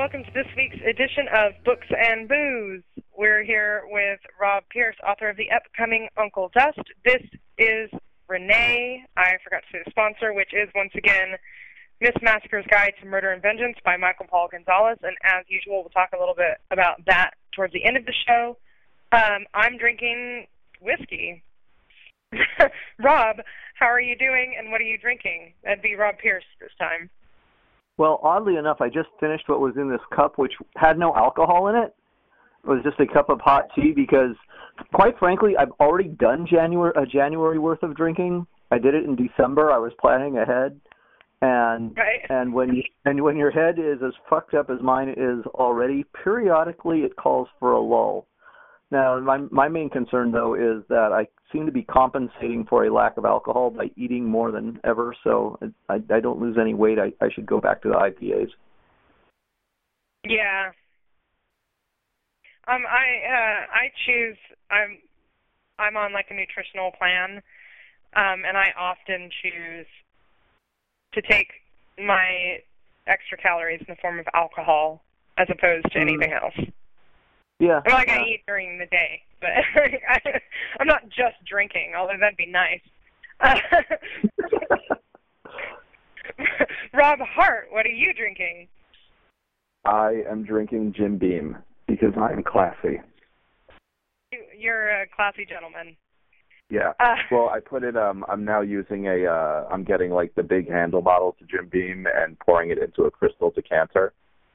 welcome to this week's edition of Books and Booze. We're here with Rob Pierce, author of the upcoming Uncle Dust. This is Renee. I forgot to say the sponsor, which is once again Miss Massacre's Guide to Murder and Vengeance by Michael Paul Gonzalez. And as usual, we'll talk a little bit about that towards the end of the show. Um, I'm drinking whiskey. Rob, how are you doing and what are you drinking? That'd be Rob Pierce this time. Well, oddly enough, I just finished what was in this cup, which had no alcohol in it. It was just a cup of hot tea because, quite frankly, I've already done January a January worth of drinking. I did it in December. I was planning ahead, and right. and when you, and when your head is as fucked up as mine is already, periodically it calls for a lull. Now, my my main concern though is that I seem to be compensating for a lack of alcohol by eating more than ever. So I, I don't lose any weight. I, I should go back to the IPAs. Yeah. Um, I uh, I choose. I'm I'm on like a nutritional plan, um, and I often choose to take my extra calories in the form of alcohol as opposed to mm-hmm. anything else. Yeah. I'm like I eat during the day, but I, I'm not just drinking, although that'd be nice. Rob Hart, what are you drinking? I am drinking Jim Beam because I'm classy. You're a classy gentleman. Yeah. Uh, well, I put it. Um, I'm now using a. Uh, I'm getting like the big handle bottle to Jim Beam and pouring it into a crystal decanter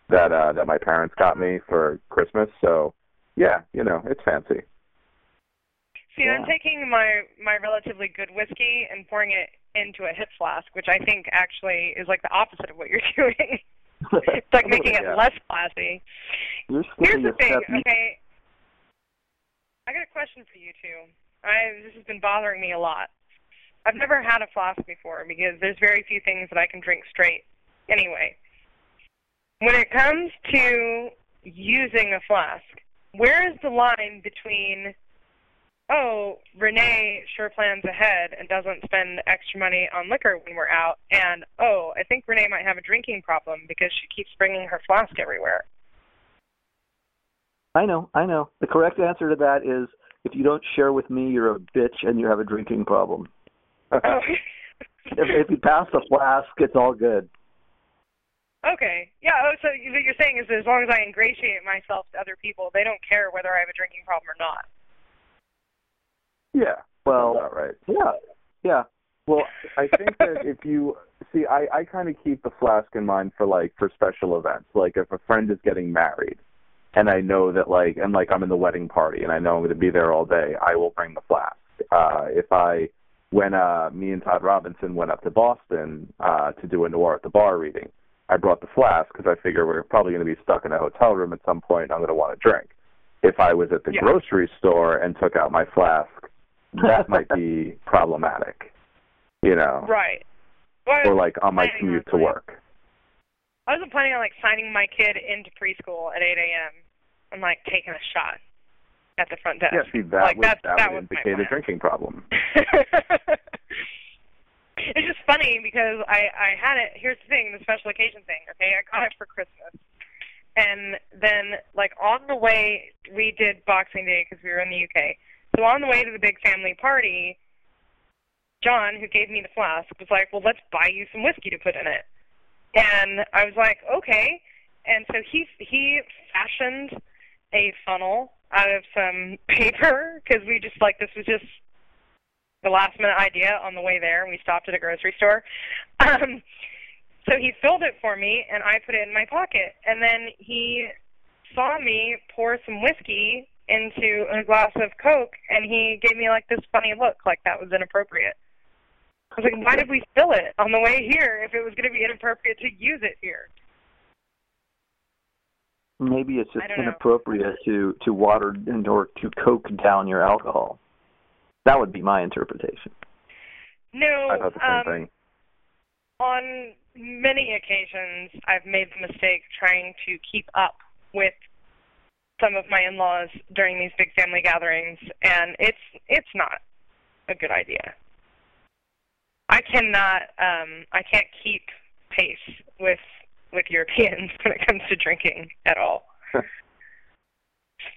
that uh, that my parents got me for Christmas. So, yeah, you know, it's fancy. See, yeah. I'm taking my my relatively good whiskey and pouring it into a hip flask, which I think actually is like the opposite of what you're doing. it's like making yeah. it less classy. Here's the thing, okay. I got a question for you two. I this has been bothering me a lot. I've never had a flask before because there's very few things that I can drink straight. Anyway, when it comes to using a flask, where is the line between oh, Renee sure plans ahead and doesn't spend extra money on liquor when we're out, and oh, I think Renee might have a drinking problem because she keeps bringing her flask everywhere. I know, I know. The correct answer to that is if you don't share with me, you're a bitch and you have a drinking problem. oh. if, if you pass the flask, it's all good. Okay. Yeah. Oh, so what you're saying is as long as I ingratiate myself to other people, they don't care whether I have a drinking problem or not. Yeah. Well, about right. Yeah. Yeah. Well, I think that if you see, I I kind of keep the flask in mind for like for special events, like if a friend is getting married, and I know that like and like I'm in the wedding party and I know I'm going to be there all day, I will bring the flask. Uh, if I when uh me and Todd Robinson went up to Boston uh to do a noir at the bar reading, I brought the flask because I figure we're probably going to be stuck in a hotel room at some point. I'm going to want to drink. If I was at the yeah. grocery store and took out my flask that might be problematic. You know. Right. Well, or like on my commute to work. I wasn't planning on like signing my kid into preschool at 8 a.m. and like taking a shot at the front desk. Yeah, see, that like, would, that, that, that would indicate a drinking problem. funny because I I had it. Here's the thing, the special occasion thing. Okay, I got it for Christmas, and then like on the way we did Boxing Day because we were in the UK. So on the way to the big family party, John, who gave me the flask, was like, "Well, let's buy you some whiskey to put in it." And I was like, "Okay." And so he he fashioned a funnel out of some paper because we just like this was just the last minute idea on the way there, and we stopped at a grocery store. Um, so he filled it for me, and I put it in my pocket. And then he saw me pour some whiskey into a glass of Coke, and he gave me like this funny look, like that was inappropriate. I was like, why did we spill it on the way here if it was going to be inappropriate to use it here? Maybe it's just inappropriate to to water and or to coke down your alcohol. That would be my interpretation. No, I thought the same um, thing. On many occasions, I've made the mistake trying to keep up with some of my in-laws during these big family gatherings, and it's it's not a good idea. I cannot um, I can't keep pace with with Europeans when it comes to drinking at all.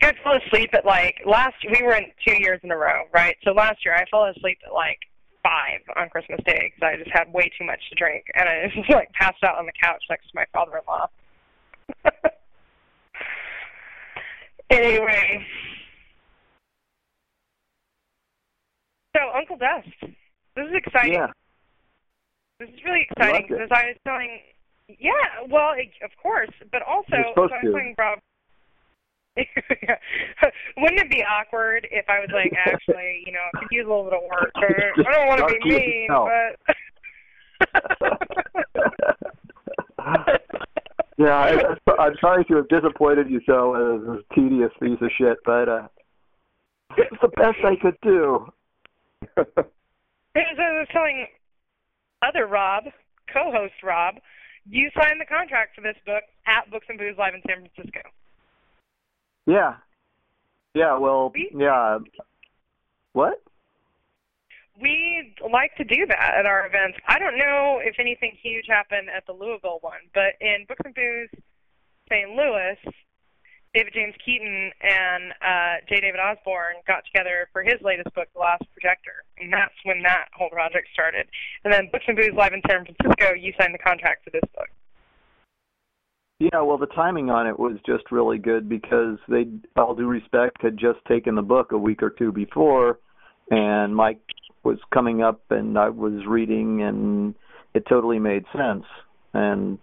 I fall asleep at like last. We were in two years in a row, right? So last year I fell asleep at like five on Christmas Day because I just had way too much to drink, and I just like passed out on the couch next to my father-in-law. anyway, so Uncle Dust, this is exciting. Yeah. This is really exciting I because I was telling, yeah, well, it, of course, but also so I was telling Rob. Wouldn't it be awkward if I was like, actually, you know, I could use a little bit of work. Or, I don't want to be mean, but. yeah, I, I'm sorry to have disappointed you so as a tedious piece of shit, but uh, it's the best I could do. As I was telling other Rob, co-host Rob, you signed the contract for this book at Books and Booze Live in San Francisco. Yeah. Yeah, well, We- yeah. What? We like to do that at our events. I don't know if anything huge happened at the Louisville one, but in Books and Booze St. Louis, David James Keaton and uh, J. David Osborne got together for his latest book, The Last Projector, and that's when that whole project started. And then Books and Booze Live in San Francisco, you signed the contract for this book. Yeah, well, the timing on it was just really good because they, all due respect, had just taken the book a week or two before, and Mike was coming up, and I was reading, and it totally made sense. And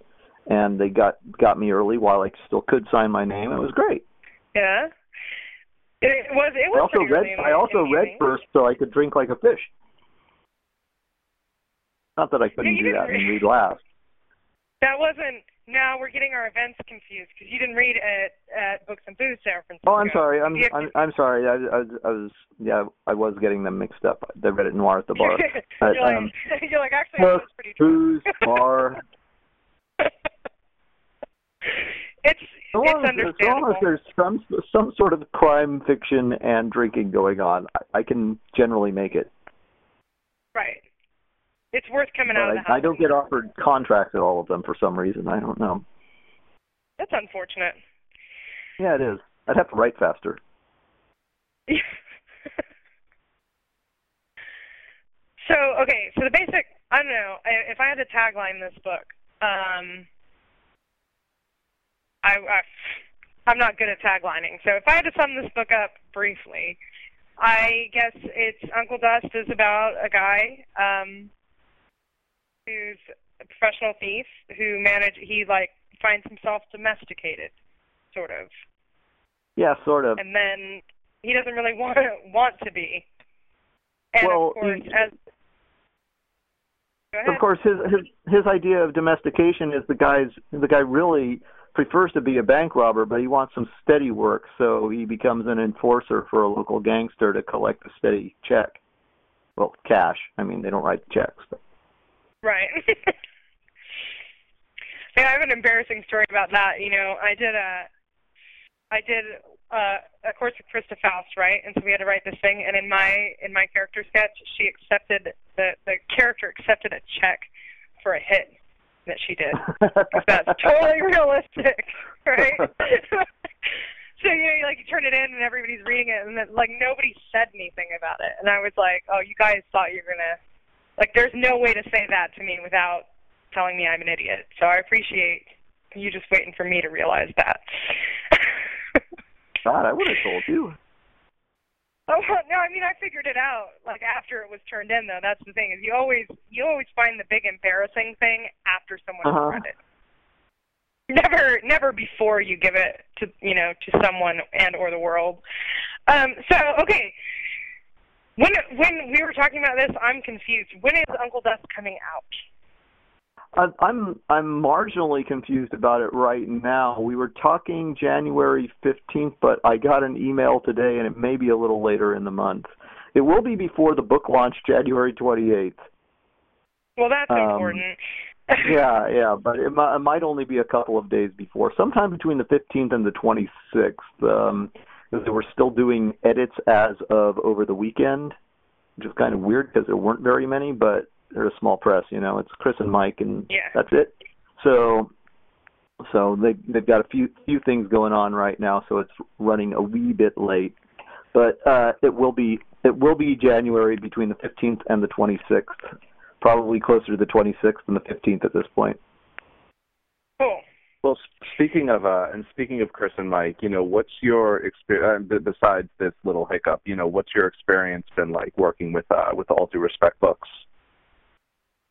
and they got got me early while I still could sign my name. It was great. Yeah. It was. It I was also pretty read. I also read evening. first so I could drink like a fish. Not that I couldn't you do that and read- read last. That wasn't. Now we're getting our events confused because you didn't read at at Books and Booze San Francisco. Oh, I'm sorry. I'm I'm I'm sorry. I, I, was- I was yeah. I was getting them mixed up. They read it noir at the bar. you're, But, like, um, you're like actually I was Books, pretty drunk. booze, bar. it's So it's as, there's- so long as there's some some sort of crime fiction and drinking going on, I, I can generally make it. It's worth coming But out of the I, house. I don't get offered contracts at all of them for some reason. I don't know. That's unfortunate. Yeah, it is. I'd have to write faster. so okay, so the basic. I don't know if I had to tagline this book. Um, I, I I'm not good at taglining. So if I had to sum this book up briefly, I guess it's Uncle Dust is about a guy um, who's a professional thief who manage he like finds himself domesticated, sort of, Yeah, sort of. and then he doesn't really want to, want to be. And Well, of course, he- as Of course, his his his idea of domestication is the guy's the guy really prefers to be a bank robber, but he wants some steady work, so he becomes an enforcer for a local gangster to collect a steady check. Well, cash. I mean, they don't write checks. But. Right. yeah, I have an embarrassing story about that. You know, I did a, I did uh, a course with Christa Faust, right? And so we had to write this thing. And in my in my character sketch, she accepted the the character accepted a check for a hit that she did. That's totally realistic, right? so you know, you, like you turn it in and everybody's reading it, and then like nobody said anything about it, and I was like, oh, you guys thought you were gonna like. There's no way to say that to me without telling me I'm an idiot. So I appreciate you just waiting for me to realize that. God, I would have told you. Oh no, I mean I figured it out like after it was turned in though. That's the thing is you always you always find the big embarrassing thing after someone Uh-huh. has read it. Never never before you give it to you know to someone and or the world. Um so okay. When when we were talking about this, I'm confused. When is Uncle Dust coming out? I- I'm I'm marginally confused about it right now. We were talking January 15th, but I got an email today, and it may be a little later in the month. It will be before the book launch, January 28th. Well, that's Um, important. yeah, yeah, but it, mi- it might only be a couple of days before, sometime between the 15th and the 26th. Um, they were still doing edits as of over the weekend, which is kind of weird because there weren't very many, but they're a small press, you know. It's Chris and Mike, and Yeah. that's it. So, so they they've got a few few things going on right now, so it's running a wee bit late. But uh, it will be it will be January between the 15th and the 26th, probably closer to the 26th than the 15th at this point. Cool. Well, speaking of uh, and speaking of Chris and Mike, you know, what's your experience uh, besides this little hiccup? You know, what's your experience been like working with uh, with All Due Respect books?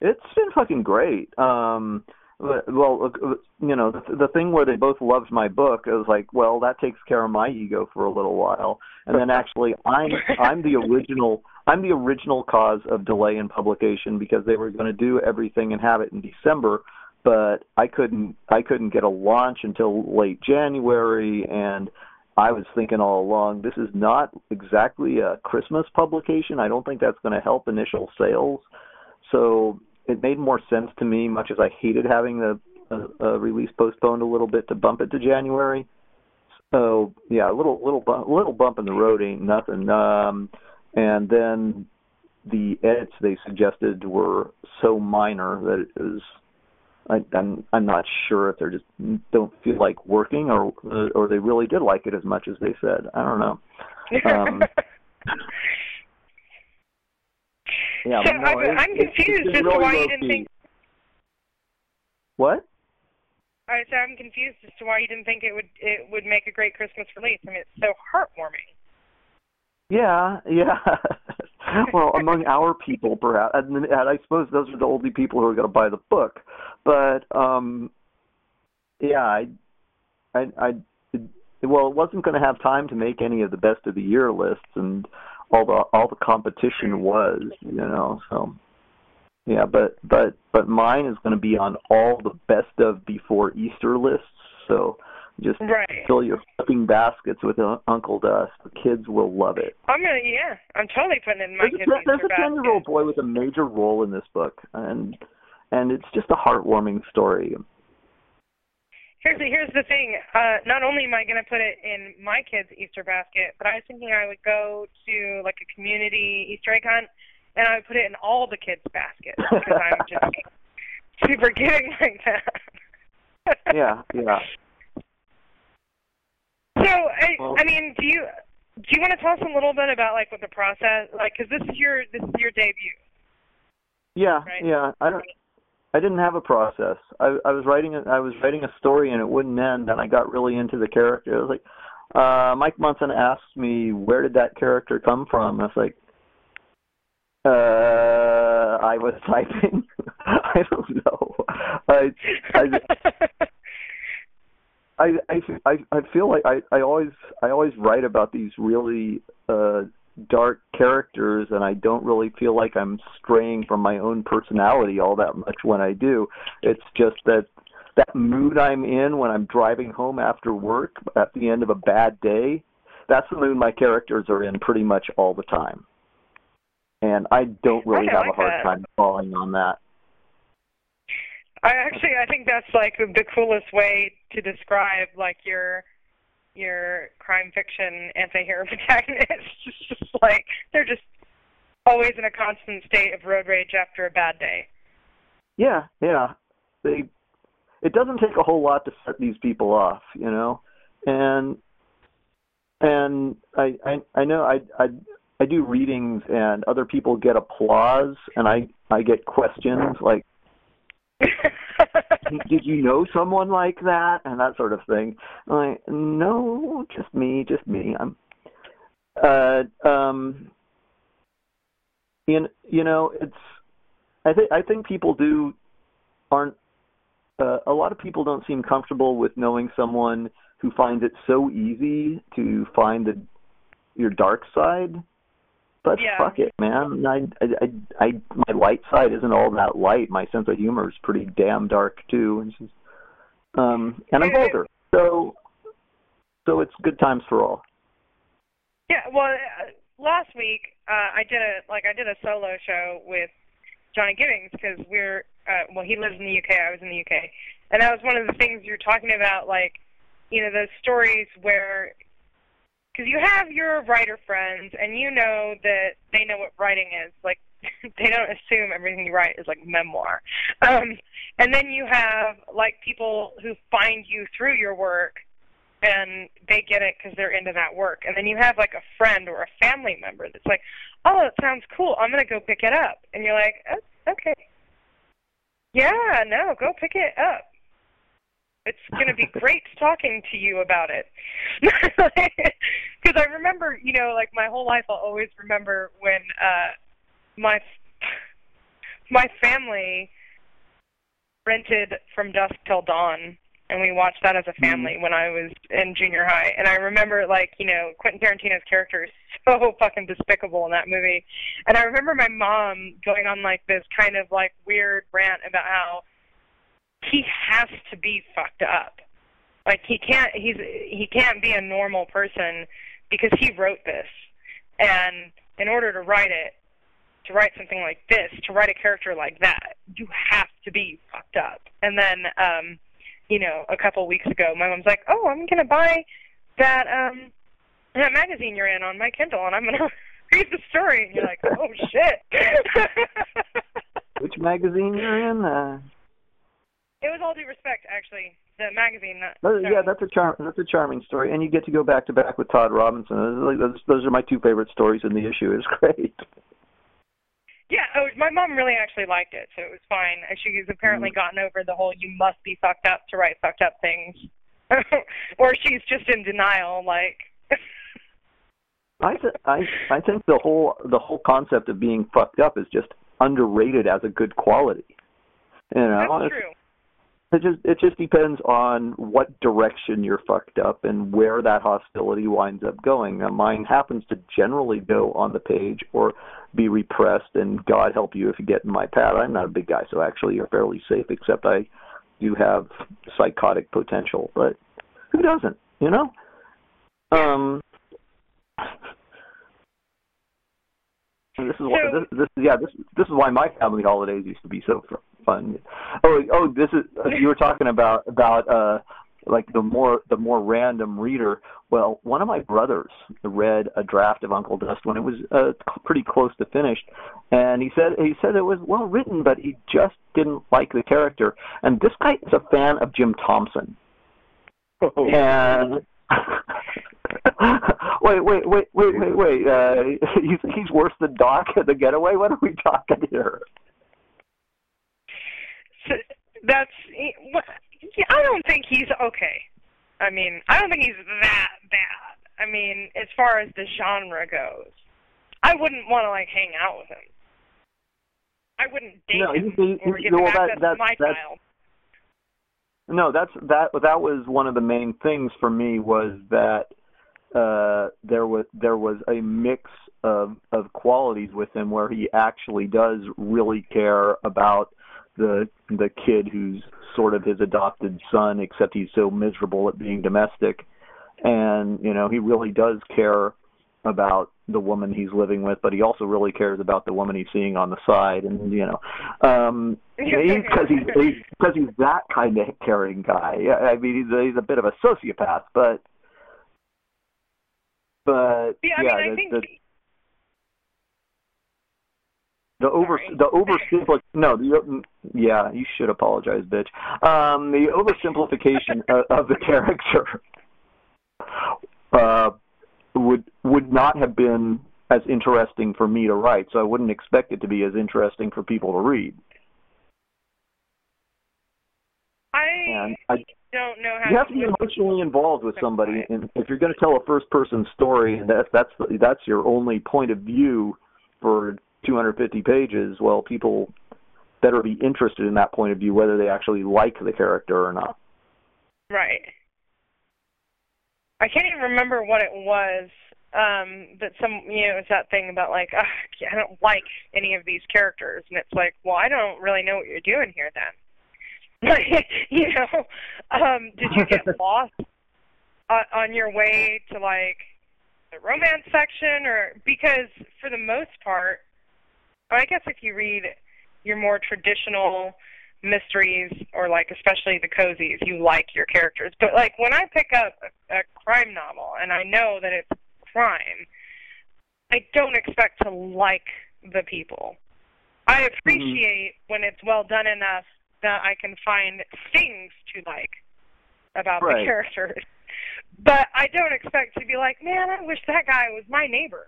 It's been fucking great. Um, well, you know, the, the thing where they both loved my book is like, well, that takes care of my ego for a little while, and then actually, I'm I'm the original I'm the original cause of delay in publication because they were going to do everything and have it in December, but I couldn't I couldn't get a launch until late January, and I was thinking all along this is not exactly a Christmas publication. I don't think that's going to help initial sales. So it made more sense to me, much as I hated having the uh, uh, release postponed a little bit to bump it to January. So yeah, a little little bump, little bump in the road ain't nothing. Um, and then the edits they suggested were so minor that it was I, I'm I'm not sure if they just don't feel like working or or they really did like it as much as they said. I don't know. Um, Yeah, so no, I'm, I'm confused as really to why you didn't think. What? All right, so I'm confused as to why you didn't think it would it would make a great Christmas release. I mean, it's so heartwarming. Yeah, yeah. well, among our people, perhaps, and, and I suppose those are the only people who are going to buy the book. But um, yeah, I, I, I, well, it wasn't going to have time to make any of the best of the year lists, and all the all the competition was, you know. So yeah, but but but mine is going to be on all the best of before Easter lists. So just right. fill your fucking baskets with Uncle Dust. The kids will love it. I'm gonna yeah, I'm totally putting it in my there's kids' a, There's a ten year old boy with a major role in this book, and and it's just a heartwarming story. Here's the, here's the thing. Uh, not only am I going to put it in my kids' Easter basket, but I was thinking I would go to like a community Easter egg hunt, and I would put it in all the kids' baskets because I'm just super giving like that. yeah, yeah. So I, well, I mean, do you do you want to tell us a little bit about like what the process like? Because this is your this is your debut. Yeah, right? yeah. I don't. I didn't have a process. I, I was writing a, I was writing a story and it wouldn't end, and I got really into the character. I was like, uh, Mike Monson asked me where did that character come from. I was like, uh, I was typing. I don't know. I I. I, I I feel like I I always I always write about these really uh dark characters and I don't really feel like I'm straying from my own personality all that much when I do. It's just that that mood I'm in when I'm driving home after work at the end of a bad day, that's the mood my characters are in pretty much all the time. And I don't really I have like a hard that. time falling on that. I actually I think that's like the coolest way to describe like your your crime fiction anti-hero protagonists. It's just like they're just always in a constant state of road rage after a bad day. Yeah, yeah. They it doesn't take a whole lot to set these people off, you know. And and I I I know I I I do readings and other people get applause and I I get questions like did you know someone like that? And that sort of thing. I'm like no just me just me. I'm uh um you, you know it's i think i think people do aren't uh, a lot of people don't seem comfortable with knowing someone who finds it so easy to find the your dark side but yeah. fuck it, man. I, I, I, my light side isn't all that light. My sense of humor is pretty damn dark too, and just, um, and I'm vulgar, so, so it's good times for all. Yeah, well, uh, last week uh, I did a like I did a solo show with Johnny Giddings because we're uh, well he lives in the UK, I was in the UK, and that was one of the things you're talking about, like you know those stories where because you have your writer friends, and you know that they know what writing is. Like they don't assume everything you write is like memoir. Um, and then you have like people who find you through your work and they get it because they're into that work. And then you have like a friend or a family member that's like, "Oh, it sounds cool. I'm gonna go pick it up." And you're like, oh, "Okay, yeah, no, go pick it up. It's gonna be great talking to you about it." Because I remember, you know, like my whole life, I'll always remember when uh my my family rented From Dusk Till Dawn and we watched that as a mm-hmm. family when I was in junior high. And I remember, like, you know, Quentin Tarantino's character is so fucking despicable in that movie. And I remember my mom going on like this kind of like weird rant about how he has to be fucked up. Like he can't he's he can't be a normal person because he wrote this. And in order to write it, to write something like this, to write a character like that, you have to be fucked up. And then um you know, a couple weeks ago, my mom's like, "Oh, I'm gonna buy that um that magazine you're in on my Kindle, and I'm gonna read the story." And you're like, "Oh shit." Which magazine you're in? Uh... It was all due respect, actually. The magazine. So. Yeah, that's a charm. That's a charming story, and you get to go back to back with Todd Robinson. Those, those, are my two favorite stories in the issue. It's great. Yeah, oh, my mom really actually liked it, so it was fine. She's apparently mm-hmm. gotten over the whole "you must be fucked up to write fucked up things," or she's just in denial. Like, I th- I I think the whole the whole concept of being fucked up is just underrated as a good quality. You know, That's true. It just it just depends on what direction you're fucked up and where that hostility winds up going. Now, mine happens to generally go on the page or be repressed, and God help you if you get in my path. I'm not a big guy, so actually you're fairly safe. Except I do have psychotic potential, but who doesn't? You know. Um. This is why, this, this yeah this this is why my family holidays used to be so fun. Oh, oh, this is uh, you were talking about about uh like the more the more random reader. Well, one of my brothers read a draft of Uncle Dust when it was uh, pretty close to finished, and he said he said it was well written, but he just didn't like the character. And this guy is a fan of Jim Thompson, oh. and. wait, wait, wait, wait, wait, wait. Uh, you think he's worse than Doc at the Getaway? What are we talking here? That's I don't think he's okay. I mean, I don't think he's that bad. I mean, as far as the genre goes, I wouldn't want to like hang out with him. I wouldn't date no, him he, he, or give no, him that, access that, to my that, child. No, that's that. That was one of the main things for me was that uh, there was there was a mix of of qualities with him where he actually does really care about the the kid who's sort of his adopted son, except he's so miserable at being domestic, and you know he really does care about the woman he's living with, but he also really cares about the woman he's seeing on the side, and you know, um, because he's because he's, he's that kind of caring guy. I mean, he's a, he's a bit of a sociopath, but but yeah, I yeah, mean, the, I think the, the over Sorry. the oversimplification. No, the yeah, you should apologize, bitch. Um, the oversimplification of, of the character uh, would would not have been as interesting for me to write, so I wouldn't expect it to be as interesting for people to read. I, And I don't know how you have to to be emotionally involved with somebody, and if you're going to tell a first-person story, and that's that's that's your only point of view for 250 pages, well, people better be interested in that point of view, whether they actually like the character or not. Right. I can't even remember what it was. Um, but some, you know, it's that thing about like, I don't like any of these characters, and it's like, well, I don't really know what you're doing here then. you know, um, did you get lost on, on your way to like the romance section, or because for the most part, I guess if you read your more traditional mysteries or like especially the cozies, you like your characters. But like when I pick up a, a crime novel and I know that it's crime, I don't expect to like the people. I appreciate mm-hmm. when it's well done enough that I can find things to like about right. the characters. But I don't expect to be like, man, I wish that guy was my neighbor.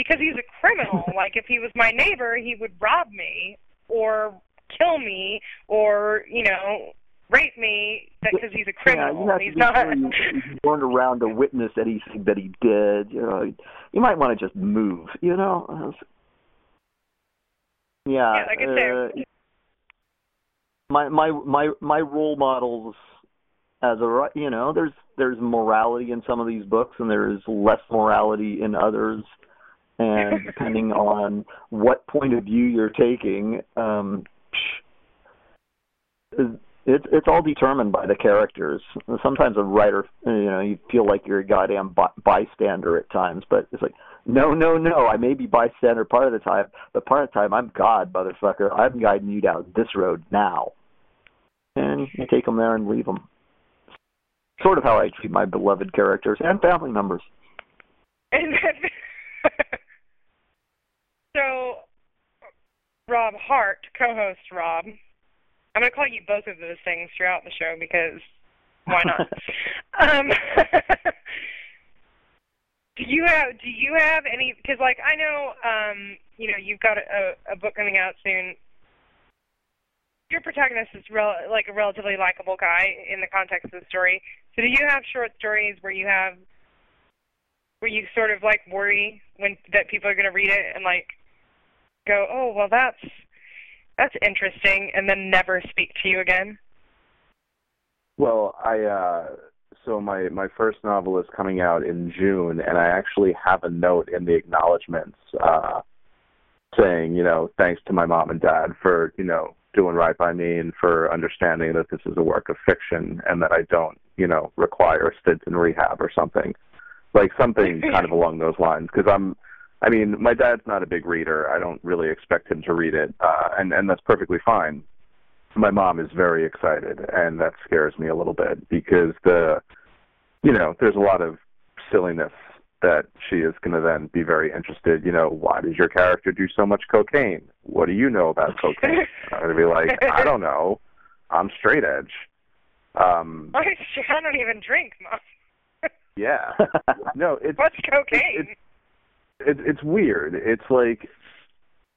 Because he's a criminal. like if he was my neighbor, he would rob me or kill me or, you know, rape me because he's a criminal. Yeah, you he's not. Sure you, you weren't around to witness anything that he did. You know, you might want to just move. You know. Yeah, yeah like uh, my my my my role models as a you know there's there's morality in some of these books and there's less morality in others and depending on what point of view you're taking um it's it's all determined by the characters. Sometimes a writer you know you feel like you're a goddamn bystander at times but it's like no no no i may be bystander part of the time but part of the time i'm god motherfucker. I'm guiding you down this road now. And you take them there and leave them sort of how I treat my beloved characters and family members. And so, Rob Hart, co-host Rob, I'm going to call you both of those things throughout the show because why not? um, do you have Do you have any? Because like I know, um, you know, you've got a, a book coming out soon your protagonist is rel- like a relatively likable guy in the context of the story. So do you have short stories where you have where you sort of like worry when that people are going to read it and like go, "Oh, well that's that's interesting," and then never speak to you again? Well, I uh so my my first novel is coming out in June and I actually have a note in the acknowledgments uh saying, you know, thanks to my mom and dad for, you know, doing right by me and for understanding that this is a work of fiction and that I don't, you know, require a stint in rehab or something, like something kind of along those lines. Because I'm, I mean, my dad's not a big reader. I don't really expect him to read it, uh, and and that's perfectly fine. My mom is very excited, and that scares me a little bit because the, you know, there's a lot of silliness that she is going to then be very interested. You know, why does your character do so much cocaine? What do you know about cocaine? I'm going to be like, I don't know. I'm straight edge. Um, I don't even drink, mom. yeah. No, it's what's cocaine? It's, it's, it's weird. It's like,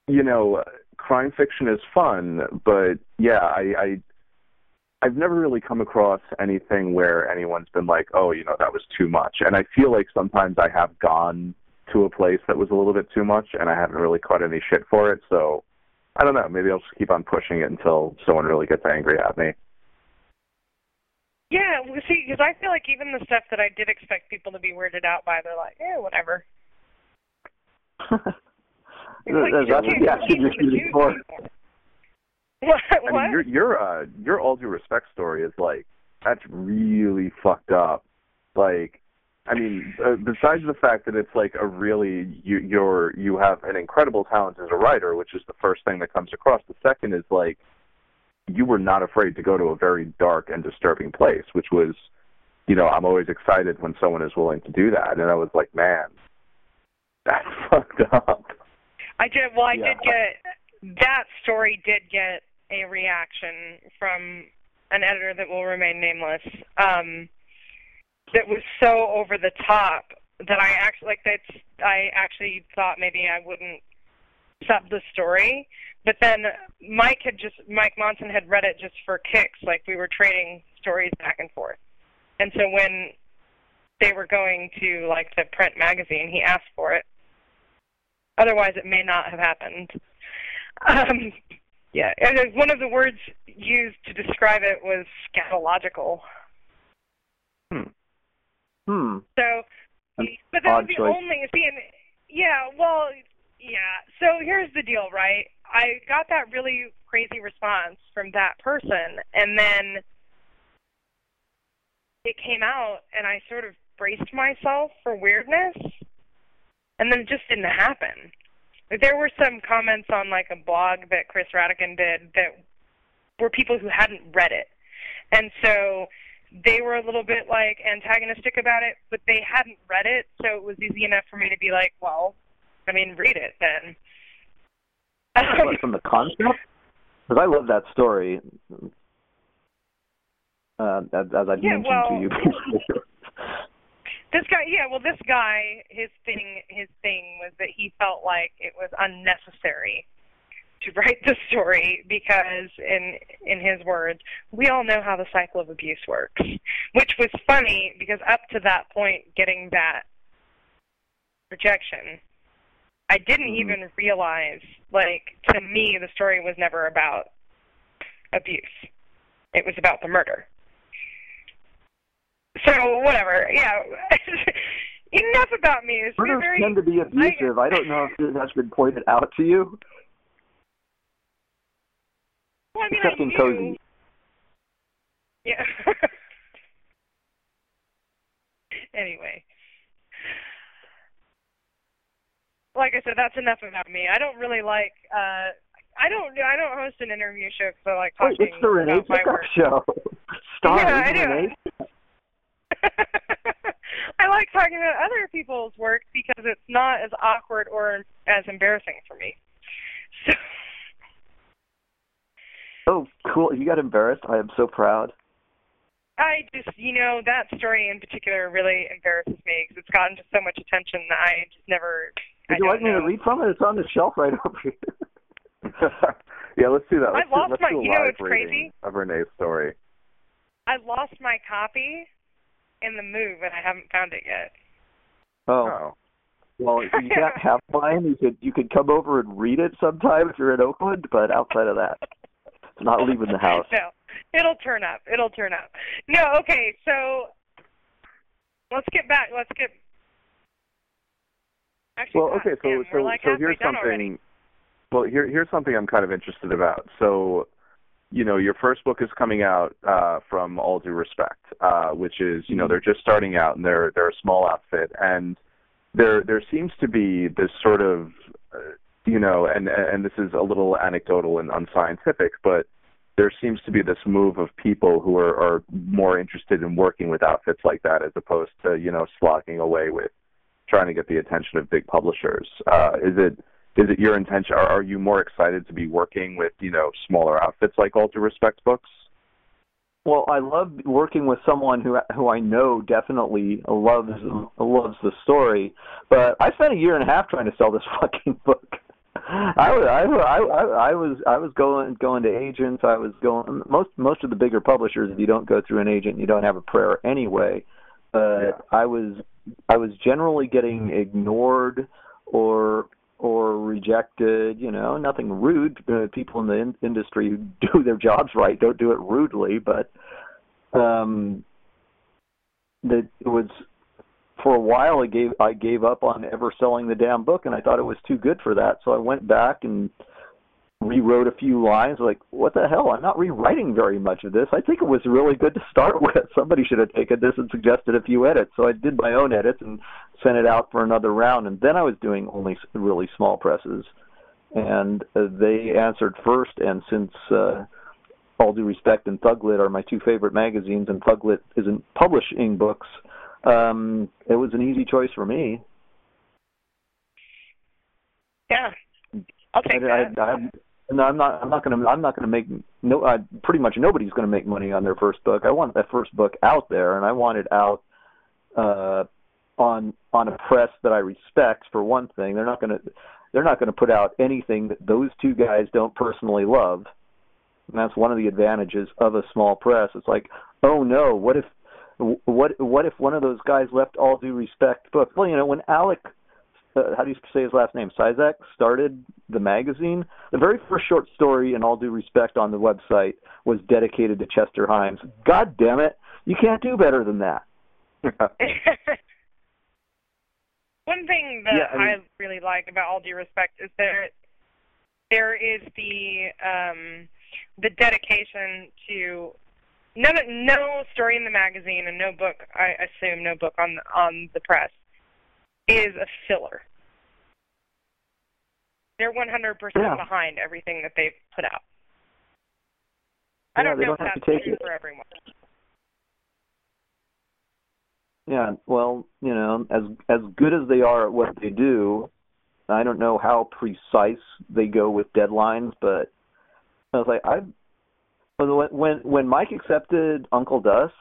you know, crime fiction is fun, but yeah, I, I I've never really come across anything where anyone's been like, "Oh, you know, that was too much." And I feel like sometimes I have gone to a place that was a little bit too much, and I haven't really caught any shit for it. So I don't know. Maybe I'll just keep on pushing it until someone really gets angry at me. Yeah, see, because I feel like even the stuff that I did expect people to be weirded out by, they're like, "Eh, whatever." That's the action you're shooting for. What? I mean, your your uh your all due respect story is like that's really fucked up. Like, I mean, uh, besides the fact that it's like a really you you're you have an incredible talent as a writer, which is the first thing that comes across. The second is like you were not afraid to go to a very dark and disturbing place, which was, you know, I'm always excited when someone is willing to do that, and I was like, man, that's fucked up. I did. Well, I yeah. did get that story. Did get a reaction from an editor that will remain nameless um, that was so over the top that I actually like that's I actually thought maybe I wouldn't sub the story. But then Mike had just Mike Monson had read it just for kicks, like we were trading stories back and forth. And so when they were going to like the print magazine, he asked for it. Otherwise, it may not have happened. Um, yeah, and one of the words used to describe it was scatological. Hmm. Hmm. So, but that was the choice. only. See, and, yeah. Well, yeah. So here's the deal, right? I got that really crazy response from that person, and then it came out, and I sort of braced myself for weirdness, and then it just didn't happen. There were some comments on like a blog that Chris Rhatigan did that were people who hadn't read it, and so they were a little bit like antagonistic about it, but they hadn't read it, so it was easy enough for me to be like, well, I mean, read it then. What, from the concept? Because I love that story. Uh, as, as I've Yeah, mentioned well- to you. This guy, yeah, well, this guy, his thing, his thing was that he felt like it was unnecessary to write the story because, in in his words, we all know how the cycle of abuse works, which was funny because up to that point, getting that rejection, I didn't Mhm. even realize. Like to me, the story was never about abuse; it was about the murder. So whatever, yeah. Enough about me. It's Murders very tend to be abusive. I don't know if this has been pointed out to you. well, I mean, Except I in knew- Cozy. Yeah. anyway. Like I said, that's enough about me. I don't really like uh I don't I don't host an interview show because I like Wait, talking it's the Renee about my work. Show. Starring Yeah, I do. I like talking about other people's work because it's not as awkward or as embarrassing for me. So Oh, cool. You got embarrassed. I am so proud. I just, you know, that story in particular really embarrasses me because it's gotten just so much attention that I just never. I Would you like me to read from it? It's on the shelf right over here. yeah, let's do that. I Let's do, lost let's my- do you know what's crazy? of Renee's story. I lost my copy in the move and I haven't found it yet. Oh, Oh. well, you can't have mine. You could you could come over and read it sometime if you're in Oakland, but outside of that, it's not leaving the house. no, it'll turn up. It'll turn up. No, okay, so let's get back. Let's get. Actually, Well, okay, so so like so here's something. already. Well, here here's something I'm kind of interested about. So, you know, your first book is coming out uh, from All Due Respect, uh, which is you know they're just starting out and they're they're a small outfit, and there there seems to be this sort of uh, you know, and and this is a little anecdotal and unscientific, but there seems to be this move of people who are, are more interested in working with outfits like that as opposed to you know slogging away with trying to get the attention of big publishers. Uh, is it is it your intention? Are, are you more excited to be working with you know smaller outfits like All Due Respect books? Well, I love working with someone who who I know definitely loves loves the story, but I spent a year and a half trying to sell this fucking book. I was I, I, I was I was going going to agents. I was going most most of the bigger publishers. If you don't go through an agent, you don't have a prayer anyway. But Yeah. I was I was generally getting ignored or or rejected. You know, nothing rude. Uh, people in the in- industry do their jobs right don't do it rudely, but um, that it was for a while. I gave I gave up on ever selling the damn book, and I thought it was too good for that. So I went back and rewrote a few lines. Like, what the hell? I'm not rewriting very much of this. I think it was really good to start with. Somebody should have taken this and suggested a few edits. So I did my own edits and sent it out for another round. And then I was doing only really small presses, and uh, they answered first. And since uh, all due respect and Thuglit are my two favorite magazines, and Thuglit isn't publishing books. Um, it was an easy choice for me. Yeah, I'll take I, that. I, I, no, I'm not. I'm not gonna. I'm not gonna make. No, I, pretty much nobody's gonna make money on their first book. I want that first book out there, and I want it out uh, on on a press that I respect. For one thing, they're not gonna. They're not gonna put out anything that those two guys don't personally love. And that's one of the advantages of a small press. It's like, oh no, what if, what what if one of those guys left all due respect book? Well, you know, when Alec uh, how do you say his last name? Cizak started the magazine. The very first short story, in all due respect, on the website was dedicated to Chester Himes. God damn it, you can't do better than that. One thing that Yeah, I I, really like about all due respect is there there is the um the dedication to no no story in the magazine and no book I assume no book on on the press is a filler. They're 100% Yeah. behind everything that they put out. I Yeah, don't they know don't if have that's to take true it. for everyone. Yeah, well, you know, as as good as they are at what they do, I don't know how precise they go with deadlines, but I was like, I when when Mike accepted Uncle Dust,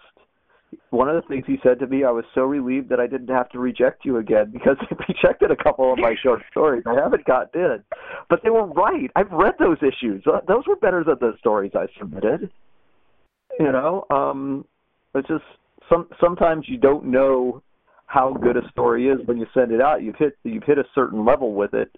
one of the things he said to me, I was so relieved that I didn't have to reject you again because I rejected a couple of my short stories. I haven't gotten in, but they were right. I've read those issues; those were better than the stories I submitted. You know, um, it's just some sometimes you don't know how good a story is when you send it out. You've hit you've hit a certain level with it,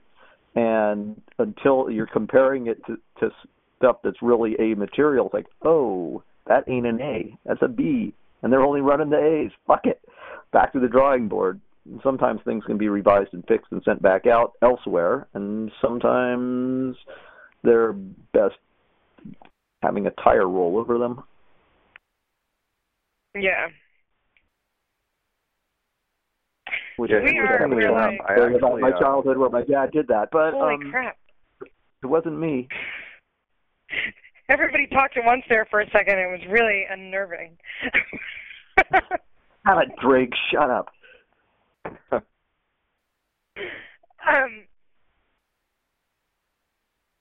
and until you're comparing it to, to stuff that's really A material, it's like, oh, that ain't an A, that's a B, and they're only running the A's. Fuck it, back to the drawing board. Sometimes things can be revised and fixed and sent back out elsewhere, and sometimes they're best having a tire roll over them. Yeah. Which we is are really really, I about my uh, childhood where my dad did that, but holy um, crap. it wasn't me. Everybody talked at once there for a second. It was really unnerving. Have a drink. Shut up. um,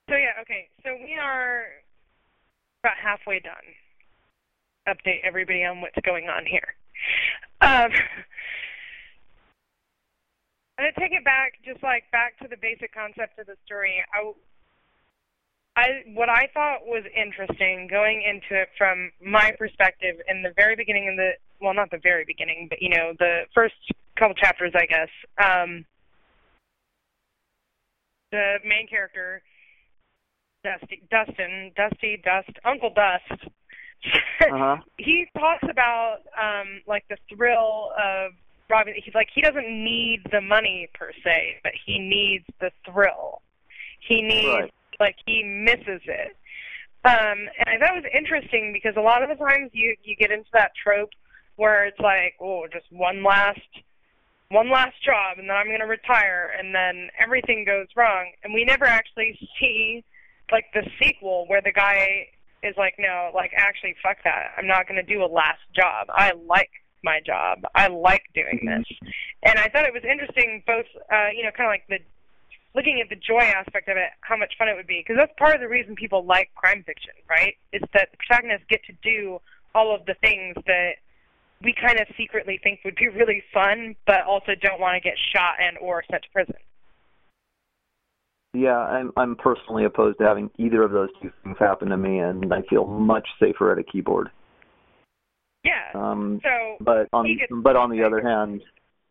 so yeah, okay. So we are about halfway done. Update everybody on what's going on here. Um, I'm gonna take it back, just like back to the basic concept of the story. I, I what I thought was interesting going into it from my perspective in the very beginning in the well, not the very beginning, but you know the first couple chapters, I guess. Um, the main character, Dusty, Dustin, Dusty, Dust, Uncle Dust. Uh-huh. he talks about um, like the thrill of robbing. He's like he doesn't need the money per se, but he needs the thrill. He needs Right. Like he misses it. Um, and I thought it was interesting because a lot of the times you you get into that trope where it's like, oh, just one last one last job and then I'm gonna retire and then everything goes wrong and we never actually see like the sequel where the guy is like, No, like actually fuck that. I'm not gonna do a last job. I like my job. I like doing this. And I thought it was interesting both uh, you know, kinda like the looking at the joy aspect of it, how much fun it would be. Because that's part of the reason people like crime fiction, right? Is that the protagonists get to do all of the things that we kind of secretly think would be really fun, but also don't want to get shot and or sent to prison. Yeah, I'm I'm personally opposed to having either of those two things happen to me, and I feel much safer at a keyboard. Yeah. Um, so but on but on the other hand,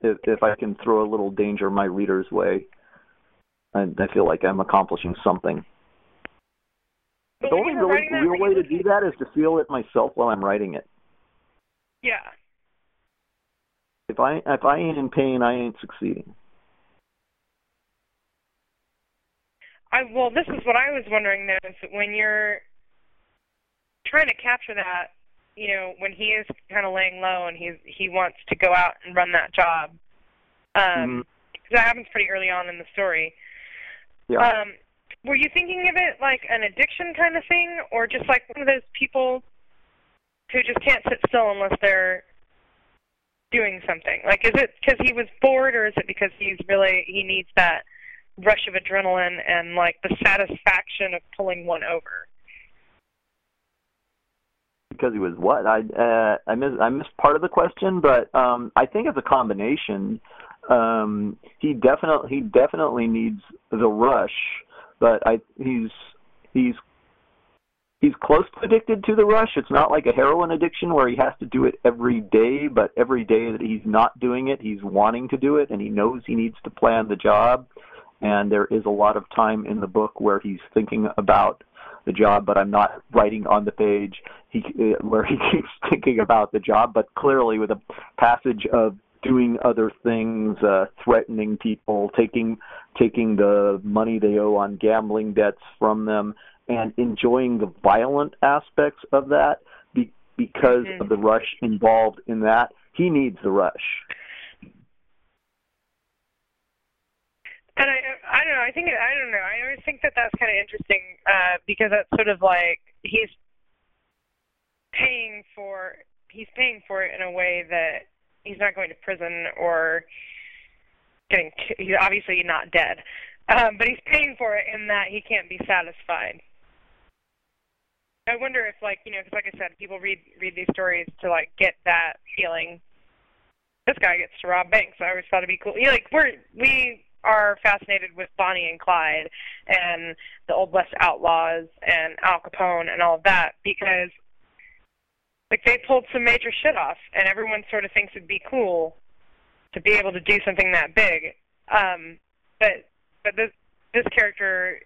if if I can throw a little danger my reader's way, I, I feel like I'm accomplishing something. but the only really, real way to do that is to feel it myself while I'm writing it. Yeah. If I if I ain't in pain, I ain't succeeding. I well, this is what I was wondering though, is when you're trying to capture that, you know, when he is kind of laying low and he's he wants to go out and run that job, um, Mhm. 'cause that happens pretty early on in the story. Yeah. Um, were you thinking of it like an addiction kind of thing, or just like one of those people who just can't sit still unless they're doing something? Like, is it because he was bored, or is it because he's really he needs that rush of adrenaline and like the satisfaction of pulling one over? because he was what I uh, I missed I missed part of the question, but um, I think it's a combination. Um, he definitely he definitely needs the rush, but I he's he's he's close to addicted to the rush. It's not like a heroin addiction where he has to do it every day, but every day that he's not doing it, he's wanting to do it, and he knows he needs to plan the job. And there is a lot of time in the book where he's thinking about the job, but I'm not writing on the page he uh, where he keeps thinking about the job, but clearly with a passage of doing other things, uh, threatening people, taking taking the money they owe on gambling debts from them, and enjoying the violent aspects of that be, because Mhm. of the rush involved in that. He needs the rush. And I, I don't know. I think it, I don't know. I always think that that's kind of interesting uh, because that's sort of like he's paying for he's paying for it in a way that he's not going to prison or getting he's obviously not dead. Um, but he's paying for it in that he can't be satisfied. I wonder if, like, you know, because like I said, people read read these stories to like get that feeling. This guy gets to rob banks. I always thought it'd be cool. You know, like we're we are fascinated with Bonnie and Clyde and the Old West Outlaws and Al Capone and all of that because like they pulled some major shit off, and everyone sort of thinks it'd be cool to be able to do something that big. Um, but but this this character,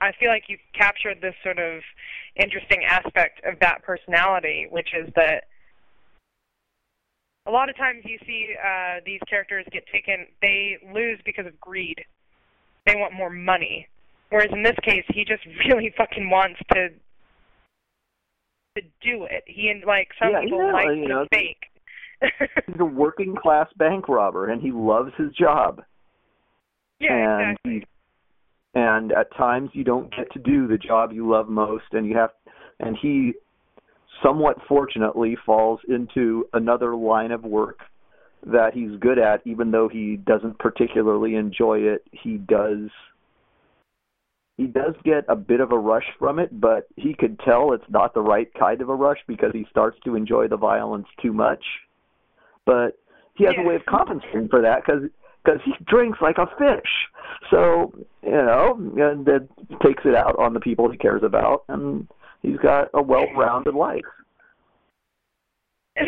I feel like you've captured this sort of interesting aspect of that personality, which is that a lot of times you see uh, these characters get taken, they lose because of greed. They want more money. Whereas in this case, he just really fucking wants to to do it. He and like some yeah, people yeah, like you to know, fake. he's a working class bank robber and he loves his job. yeah, and exactly. he- and at times you don't get to do the job you love most and you have and he somewhat fortunately falls into another line of work that he's good at even though he doesn't particularly enjoy it he does he does get a bit of a rush from it but he could tell it's not the right kind of a rush because he starts to enjoy the violence too much but he has Yeah. a way of compensating for that because because he drinks like a fish. So you know, and that takes it out on the people he cares about, and he's got a well-rounded life.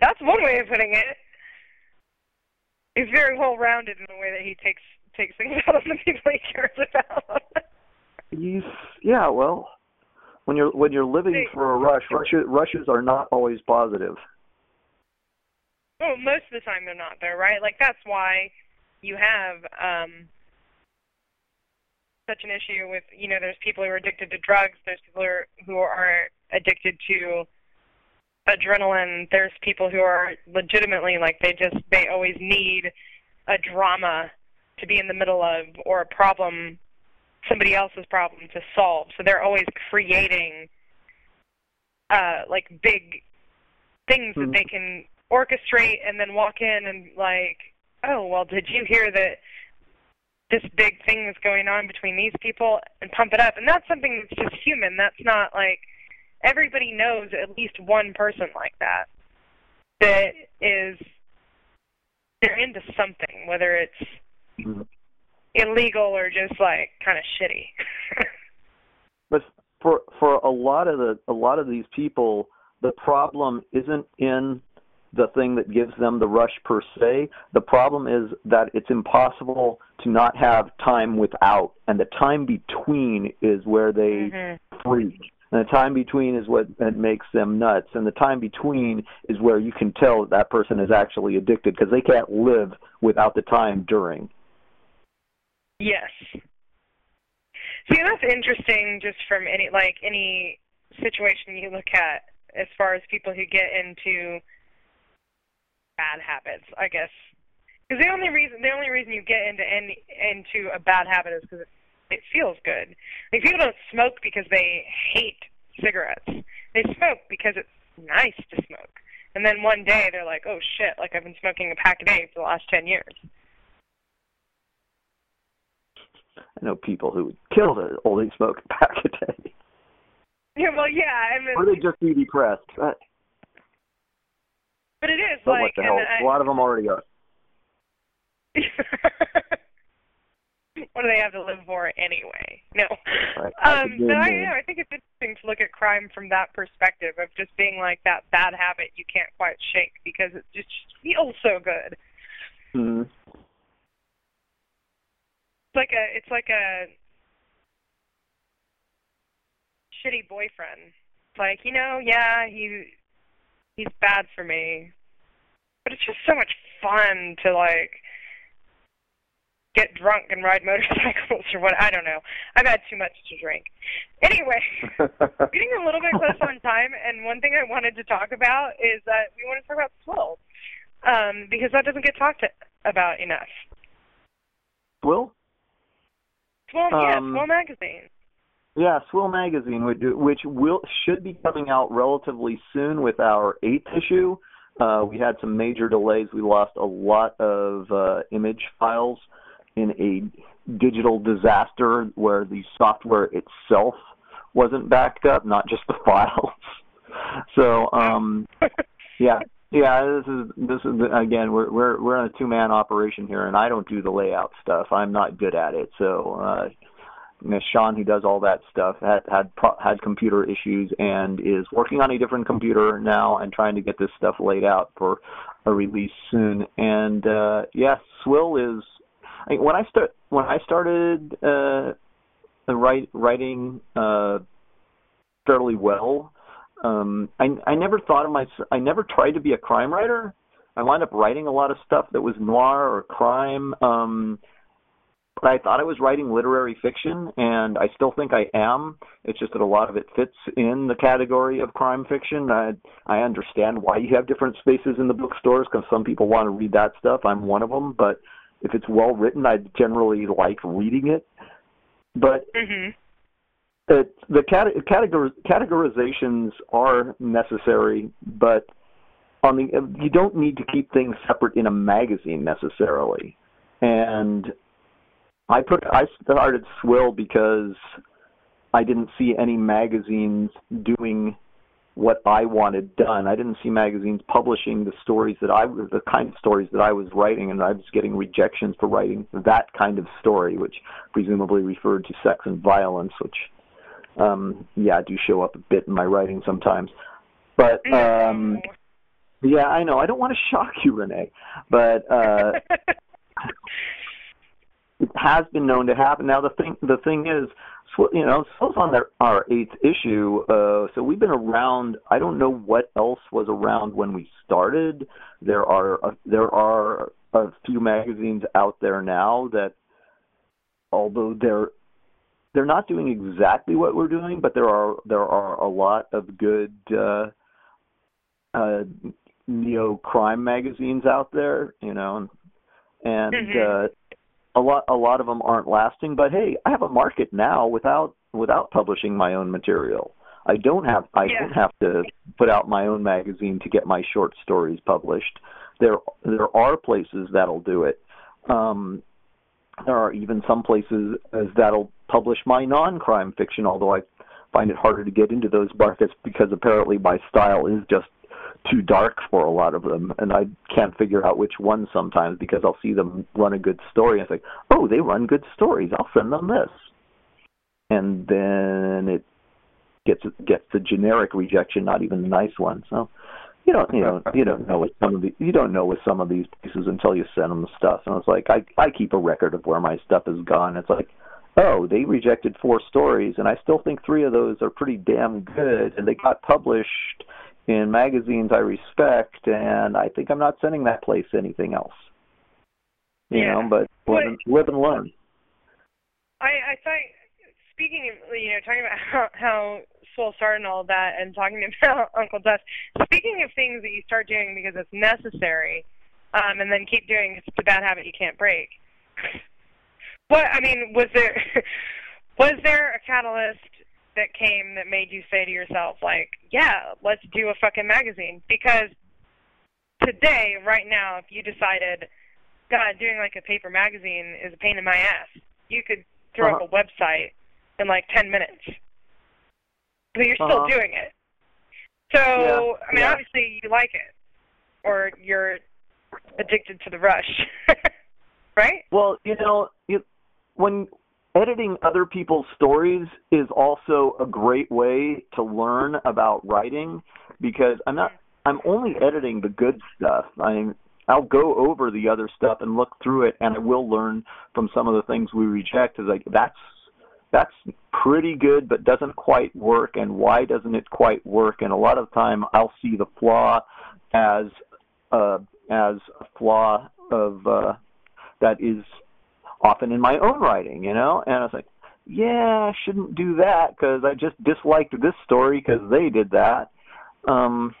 That's one way of putting it. He's very well rounded in the way that he takes takes things out on the people he cares about. Yeah, well, when you're when you're living for a rush, rushes rushes are not always positive. well, most of the time they're not though, right? Like that's why you have um such an issue with you know, there's people who are addicted to drugs, there's people who are, who are addicted to adrenaline, there's people who are legitimately like they just they always need a drama to be in the middle of or a problem somebody else's problem to solve. So they're always creating uh like big things Mhm. that they can orchestrate and then walk in and like, oh well did you hear that this big thing is going on between these people and pump it up and that's something that's just human. That's not like everybody knows at least one person like that that is they're into something, whether it's. Illegal or just like kind of shitty. But for for a lot of the a lot of these people, the problem isn't in the thing that gives them the rush per se. The problem is that it's impossible to not have time without, and the time between is where they Mhm. freak. And the time between is what that makes them nuts, and the time between is where you can tell that that person is actually addicted because they can't live without the time during. Yes. See, that's interesting just from any like any situation you look at as far as people who get into bad habits, I guess. Because the only reason the only reason you get into any into a bad habit is because it, feels good. Like people don't smoke because they hate cigarettes. They smoke because it's nice to smoke. And then one day they're like, "Oh shit! Like I've been smoking a pack a day for the last ten years." I know people who would kill to only smoke a pack a day, Yeah, well, yeah, I mean, or they just be depressed. But, but it is but like, what the hell? I- A lot of them already are. what do they have to live for anyway? No. Right. Um, but I, name yeah, I think it's interesting to look at crime from that perspective of just being like that bad habit you can't quite shake because it just feels so good. Mhm. It's like a it's like a shitty boyfriend. It's like, you know, yeah, he he's bad for me. But it's just so much fun to like get drunk and ride motorcycles or what I don't know. I've had too much to drink. Anyway, getting a little bit close on time and one thing I wanted to talk about is that we want to talk about Swill. Um, because that doesn't get talked about enough. Will? Swill, yeah, Um, Swill magazine. Yeah, Swill magazine, which, which will should be coming out relatively soon with our eighth issue. uh, we had some major delays. We lost a lot of uh, image files in a digital disaster where the software itself wasn't backed up, not just the files. so, um, yeah, yeah. This is this is again. We're we're we're in a two man operation here, and I don't do the layout stuff. I'm not good at it. So. uh you know, Sean, who does all that stuff, had had had computer issues and is working on a different computer now and trying to get this stuff laid out for a release soon. And uh, yeah, Swill is I mean, when I start when I started uh, write, writing uh, fairly well. Um, I I never thought of myself. I never tried to be a crime writer. I wound up writing a lot of stuff that was noir or crime. Um, but I thought I was writing literary fiction, and I still think I am. It's just that a lot of it fits in the category of crime fiction. I I understand why you have different spaces in the bookstores because some people want to read that stuff. I'm one of them, but if it's well written, I generally like reading it. But mm-hmm. It, the categor- categorizations are necessary, but on the uh, you don't need to keep things separate in a magazine necessarily. And I put I started Swill because I didn't see any magazines doing what I wanted done. I didn't see magazines publishing the stories that I the kind of stories that I was writing, and I was getting rejections for writing that kind of story, which presumably referred to sex and violence, which um yeah do show up a bit in my writing sometimes. But um yeah, I know. I don't want to shock you, Renee, but uh it has been known to happen. Now the thing the thing is, you know, Swill's on their, our eighth issue, uh, so we've been around. I don't know what else was around when we started. There are uh, there are a few magazines out there now that, although they're they're not doing exactly what we're doing, but there are there are a lot of good uh, uh, neo crime magazines out there, you know, and mm-hmm. uh, a lot a lot of them aren't lasting but hey i have a market now without without publishing my own material i don't have i yeah. don't have to put out my own magazine to get my short stories published there there are places that'll do it um there are even some places that'll publish my non-crime fiction although i find it harder to get into those markets because apparently my style is just too dark for a lot of them, and I can't figure out which one sometimes because I'll see them run a good story and think, oh, they run good stories. I'll send them this, and then it gets gets the generic rejection, not even the nice one. So you don't you know you don't know with some of the you don't know with some of these pieces until you send them the stuff. And it's like I I keep a record of where my stuff has gone. It's like oh, they rejected four stories, and I still think three of those are pretty damn good, and they got published in magazines I respect, and I think I'm not sending that place anything else. You yeah. know, but live and, live and learn. I I thought speaking of you know talking about how how Swill started and all that, and talking about Uncle Dust. Speaking of things that you start doing because it's necessary, um, and then keep doing it's a bad habit you can't break. What I mean was there was there a catalyst that came that made you say to yourself, like, yeah, let's do a fucking magazine? Because today, right now, if you decided, God, doing like a paper magazine is a pain in my ass, you could throw uh-huh. up a website in like 10 minutes. But you're still uh-huh. doing it. So, yeah. I mean, yeah. obviously you like it, or you're addicted to the rush, right? Well, you know, you, when editing other people's stories is also a great way to learn about writing because I'm not I'm only editing the good stuff. I'm I'll go over the other stuff and look through it and I will learn from some of the things we reject is like that's that's pretty good but doesn't quite work and why doesn't it quite work and a lot of time I'll see the flaw as uh as a flaw of uh that is often in my own writing, you know. And I was like, yeah, I shouldn't do that because I just disliked this story because they did that. Um,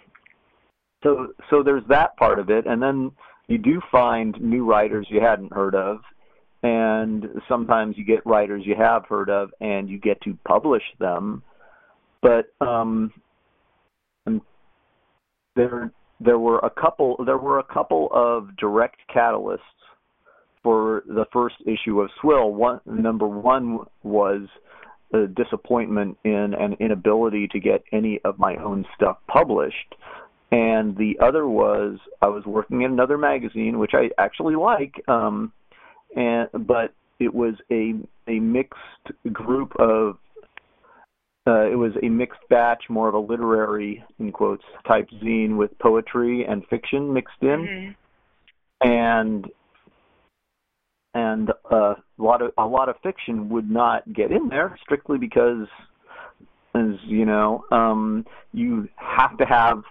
so so there's that part of it, and then you do find new writers you hadn't heard of, and sometimes you get writers you have heard of, and you get to publish them. But um, there there were a couple there were a couple of direct catalysts for the first issue of Swill. One number one was the disappointment in an inability to get any of my own stuff published. And the other was I was working in another magazine, which I actually like, um, and but it was a a mixed group of uh, it was a mixed batch, more of a literary in quotes type zine with poetry and fiction mixed in, Mm-hmm. and and uh, a lot of a lot of fiction would not get in there strictly because, as you know, um, you have to have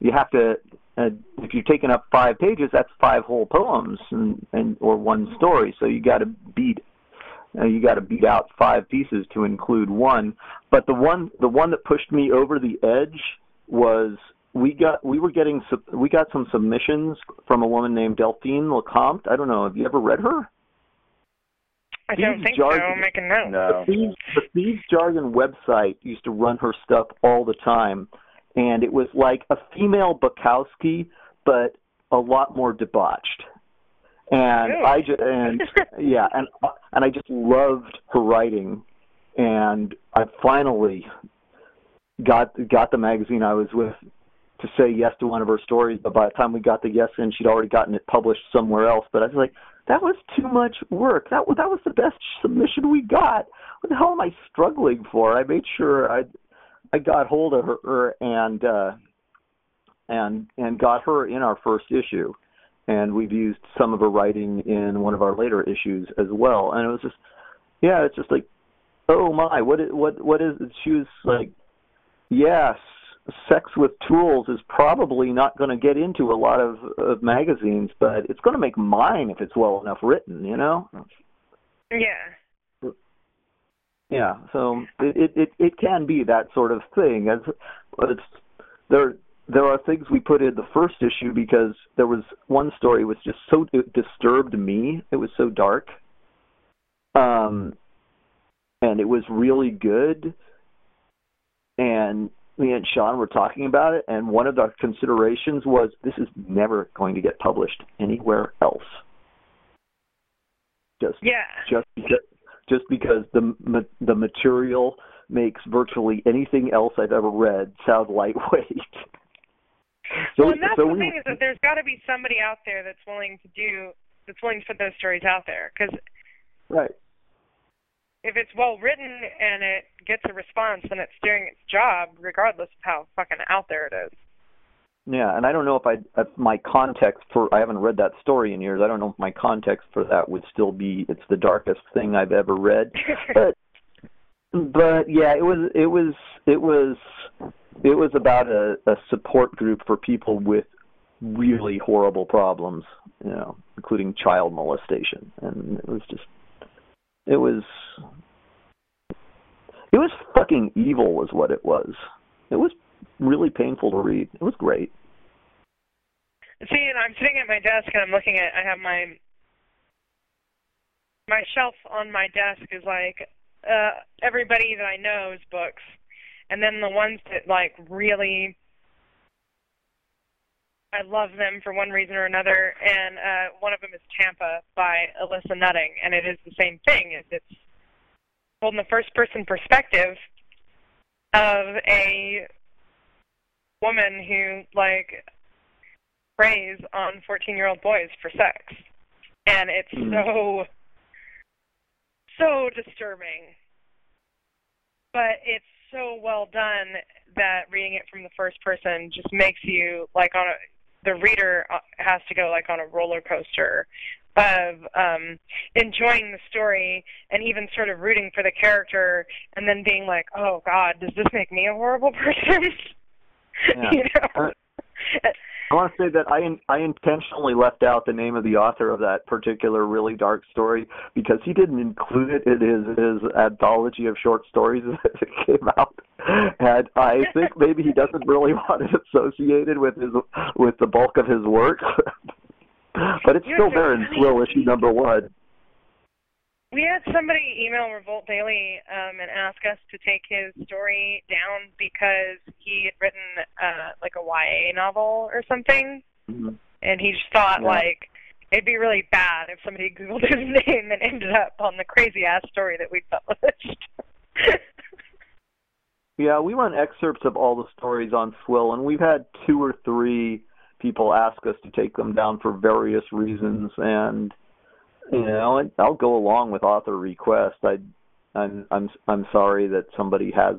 you have to uh, if you're taking up five pages, that's five whole poems and, and or one story. So you got to beat uh, you got to beat out five pieces to include one. But the one the one that pushed me over the edge was we got we were getting we got some submissions from a woman named Delphine Lecompte. I don't know. Have you ever read her? I don't These think jargon- so. I'm making notes. No. The Thieves, the Thieves Jargon website used to run her stuff all the time, and it was like a female Bukowski, but a lot more debauched. And Ew. I just and yeah, and and I just loved her writing, and I finally got got the magazine I was with to say yes to one of her stories. But by the time we got the yes in, she'd already gotten it published somewhere else. But I was like, that was too much work. That was that was the best submission we got. What the hell am I struggling for? I made sure I I got hold of her and uh and and got her in our first issue. And we've used some of her writing in one of our later issues as well. And it was just yeah, it's just like oh my, what is, what what is? She was like yes, sex with tools is probably not going to get into a lot of, of magazines, but it's going to make mine if it's well enough written, you know? yeah. Yeah, so it it it, can be that sort of thing. As it's there there are things we put in the first issue because there was one story was just so it disturbed me. It was so dark. Um and it was really good. And me and Sean were talking about it and one of the considerations was this is never going to get published anywhere else. Just Yeah. just because just because the the material makes virtually anything else I've ever read sound lightweight. so, well, and that's so the we, thing is that there's got to be somebody out there that's willing to do that's willing to put those stories out there because right. If it's well written and it gets a response, then it's doing its job regardless of how fucking out there it is. Yeah, and I don't know if I if my context for I haven't read that story in years. I don't know if my context for that would still be it's the darkest thing I've ever read. But but yeah, it was it was it was it was about a, a support group for people with really horrible problems, you know, including child molestation, and it was just it was it was fucking evil, was what it was. It was really painful to read. It was great. See, and I'm sitting at my desk and I'm looking at. I have my my shelf on my desk is like uh everybody that I know's books, and then the ones that like really I love them for one reason or another, and uh one of them is Tampa by Alissa Nutting, and it is the same thing. It's told in the first person perspective of a woman who like preys on 14 year old boys for sex and it's Mhm. so so disturbing but it's so well done that reading it from the first person just makes you like on a the reader uh, has to go like on a roller coaster of um enjoying the story and even sort of rooting for the character and then being like oh god does this make me a horrible person? Yeah. you know? I want to say that I in, I intentionally left out the name of the author of that particular really dark story because he didn't include it in his his anthology of short stories that came out, and I think maybe he doesn't really want it associated with his with the bulk of his work. but it's You're still so there in. Swill issue number one. We had somebody email Revolt Daily um, and ask us to take his story down because he had written uh like a YA novel or something, Mm-hmm. and he just thought Yeah. like it'd be really bad if somebody googled his name and ended up on the crazy ass story that we published. Yeah, we run excerpts of all the stories on Swill, and we've had two or three people ask us to take them down for various reasons, and you know, I'll go along with author request. I, I'm I'm I'm sorry that somebody has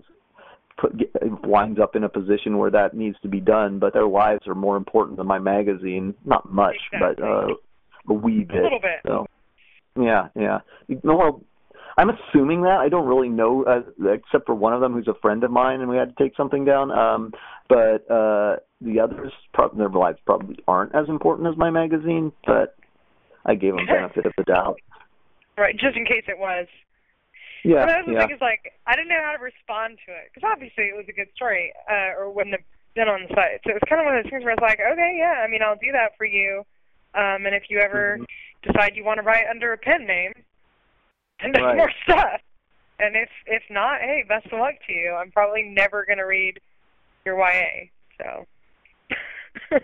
put get, winds up in a position where that needs to be done, but their lives are more important than my magazine. Not much, but uh, a wee bit. a little bit. So, yeah, yeah. Well, I'm assuming that. I don't really know, uh, except for one of them who's a friend of mine, and we had to take something down. Um, but uh, the others, prob- their lives probably aren't as important as my magazine. But I gave them benefit of the doubt. Right, just in case it was. Yeah, But the yeah. thing is like I didn't know how to respond to it because obviously it was a good story, uh, or wouldn't have been on the site. So it was kind of one of those things where I was like, okay, yeah, I mean, I'll do that for you. Um, and if you ever Mhm. decide you want to write under a pen name, send there's Right. more stuff. And if if not, hey, best of luck to you. I'm probably never gonna read your YA. So.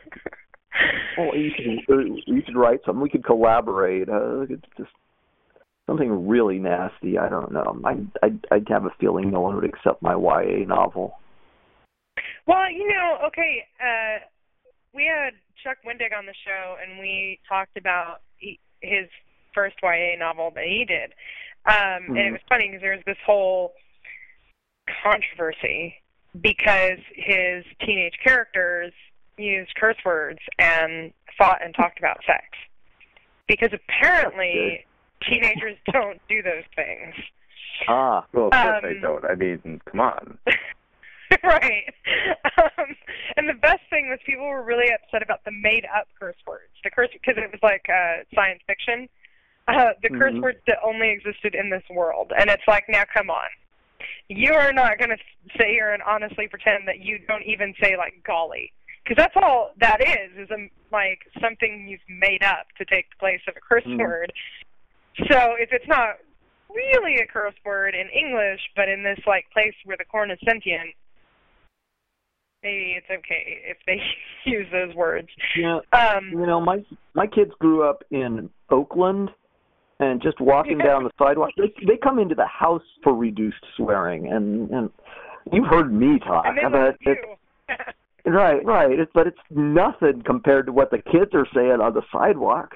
Well, you should uh, you should write something. We could collaborate. Uh, it's just something really nasty. I don't know. I I I'd have a feeling no one would accept my YA novel. Well, you know, okay, uh, we had Chuck Wendig on the show, and we talked about he, his first YA novel that he did. Um, And it Mhm. was funny because there was this whole controversy because his teenage characters used curse words and fought and talked about sex. Because apparently teenagers don't do those things. Ah, Well, of course Um, I don't. I mean, come on. right. Um, and the best thing was people were really upset about the made-up curse words. The curse because it was like uh, science fiction. Uh, the curse Mhm. words that only existed in this world, and it's like, now come on, you are not going to sit here and honestly pretend that you don't even say like golly, because that's all that is is a, like something you've made up to take the place of a curse Mhm. word. So if it's not really a curse word in English, but in this like place where the corn is sentient, maybe it's okay if they use those words. yeah. Um, You know, my my kids grew up in Oakland, and just walking down the sidewalk, they they come into the house for reduced swearing, and and you've heard me talk about it. Right, right. It's, but it's nothing compared to what the kids are saying on the sidewalk.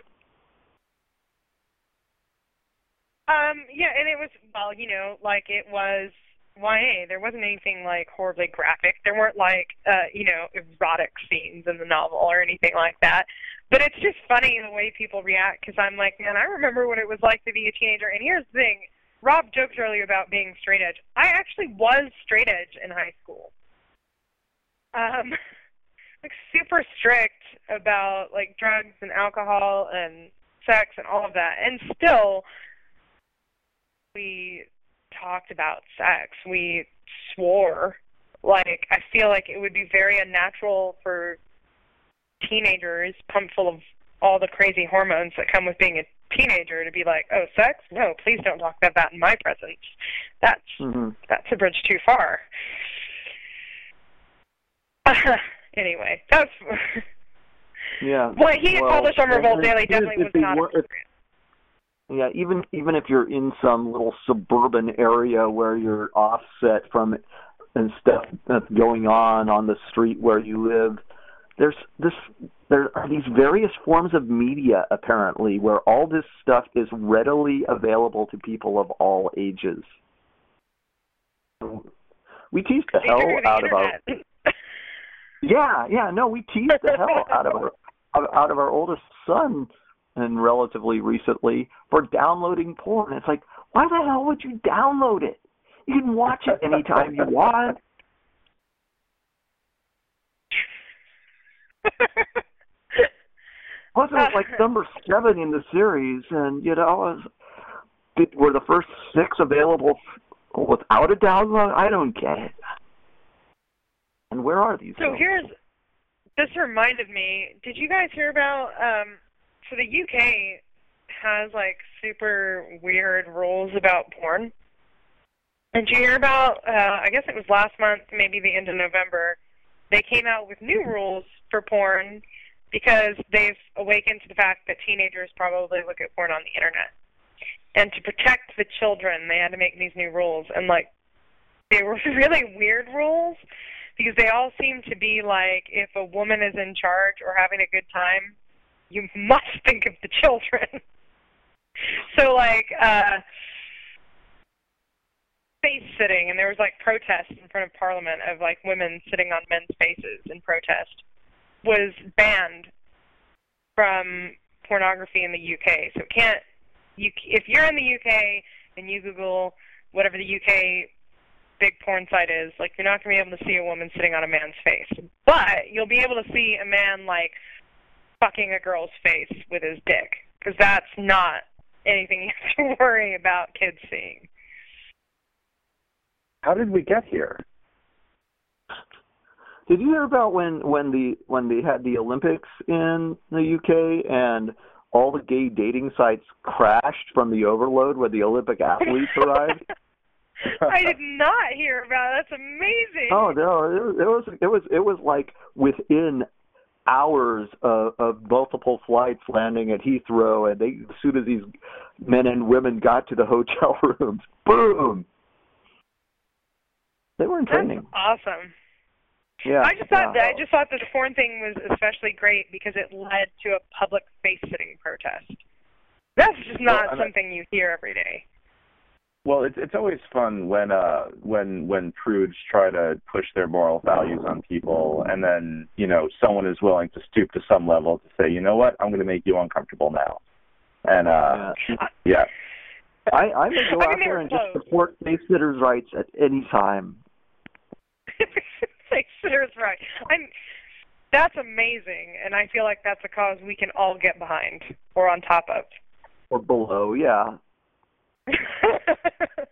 Um, yeah, and it was well, you know, like it was YA. There wasn't anything like horribly graphic. There weren't like uh, you know, erotic scenes in the novel or anything like that. But it's just funny the way people react because I'm like, man, I remember what it was like to be a teenager. And here's the thing: Rob joked earlier about being straight edge. I actually was straight edge in high school. Um, like super strict about like drugs and alcohol and sex and all of that, and still we talked about sex. We swore. Like I feel like it would be very unnatural for teenagers pumped full of all the crazy hormones that come with being a teenager to be like, "Oh, sex? No, please don't talk about that in my presence." That's hmm that's a bridge too far. anyway, that's Yeah. what he had Well, published on Revolt Daily definitely was not if- appropriate. Yeah, even even if you're in some little suburban area where you're offset from and stuff that's going on on the street where you live, there's this there are these various forms of media apparently where all this stuff is readily available to people of all ages. We tease the hell out of our yeah, yeah, no, we teased the hell out of our out of our oldest son, and relatively recently for downloading porn. It's like, why the hell would you download it? You can watch it anytime you want. Wasn't it like number seven in the series? And you know, did, were the first six available without a download? I don't get it. And where are these? So films? here's this reminded me. Did you guys hear about um so the UK has like super weird rules about porn? Did you hear about? Uh, I guess it was last month, maybe the end of November. They came out with new rules for porn because they've awakened to the fact that teenagers probably look at porn on the internet. And to protect the children, they had to make these new rules. And like, they were really weird rules because they all seem to be like, if a woman is in charge or having a good time, you must think of the children. so like, uh, face sitting, and there was like protests in front of Parliament of like women sitting on men's faces in protest, was banned from pornography in the UK. So it can't you if you're in the UK and you Google whatever the UK big porn site is, like you're not gonna be able to see a woman sitting on a man's face, but you'll be able to see a man like fucking a girl's face with his dick, because that's not anything you have to worry about kids seeing. How did we get here? Did you hear about when when the when they had the Olympics in the UK and all the gay dating sites crashed from the overload where the Olympic athletes arrived? I did not hear about it. That's amazing. Oh no, it was it was it was, it was like within hours of, of multiple flights landing at Heathrow, and they as soon as these men and women got to the hotel rooms, boom, they were in training. That's awesome. Yeah. I just thought yeah. that I just thought that the foreign thing was especially great because it led to a public face sitting protest. That's just not Well, something you hear every day. Well, it's it's always fun when uh when when prudes try to push their moral values on people, and then you know someone is willing to stoop to some level to say, you know what, I'm going to make you uncomfortable now, and uh yeah, I I may go I out mean, they there were and just close. support babysitters' rights at any time. like sitters right. I'm that's amazing and I feel like that's a cause we can all get behind or on top of. or below. Yeah.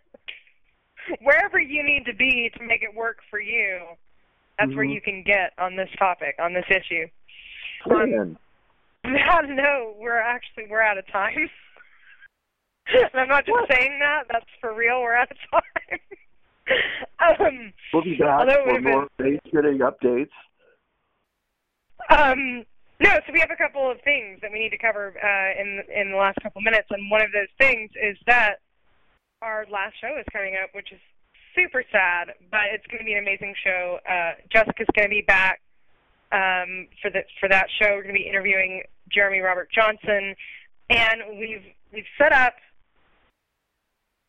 Wherever you need to be to make it work for you, that's where Mhm. you can get on this topic, on this issue. Um, Man. Now, no, we're actually we're out of time. and I'm not just What? saying that; that's for real. We're out of time. um, We'll be back for more face-sitting updates. um, no, so we have a couple of things that we need to cover uh, in in the last couple minutes, and one of those things is that our last show is coming up, which is super sad, but it's going to be an amazing show. Uh, Jessica's going to be back um, for the for that show. We're going to be interviewing Jeremy Robert Johnson, and we've we've set up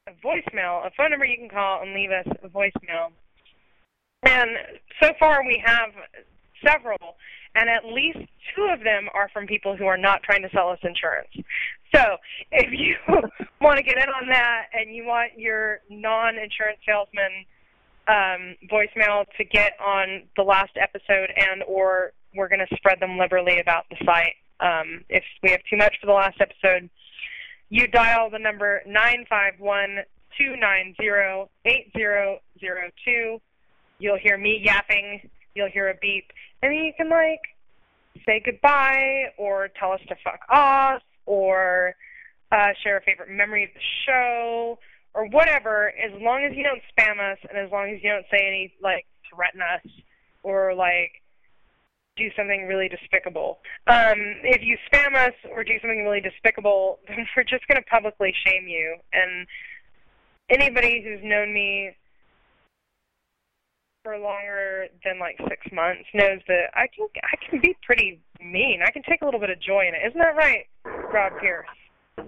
a voicemail, a phone number you can call and leave us a voicemail. And so far we have several, and at least two of them are from people who are not trying to sell us insurance. So if you want to get in on that and you want your non-insurance salesman um, voicemail to get on the last episode and or we're going to spread them liberally about the site. Um, if we have too much for the last episode, you dial the number nine five one two nine zero eight zero zero two. You'll hear me yapping. You'll hear a beep, and then you can like say goodbye or tell us to fuck off or uh, share a favorite memory of the show or whatever. As long as you don't spam us and as long as you don't say any like threaten us or like do something really despicable. Um, if you spam us or do something really despicable, then we're just going to publicly shame you. And anybody who's known me for longer than like six months knows that I can I can be pretty mean. I can take a little bit of joy in it. Isn't that right, Rob Pierce?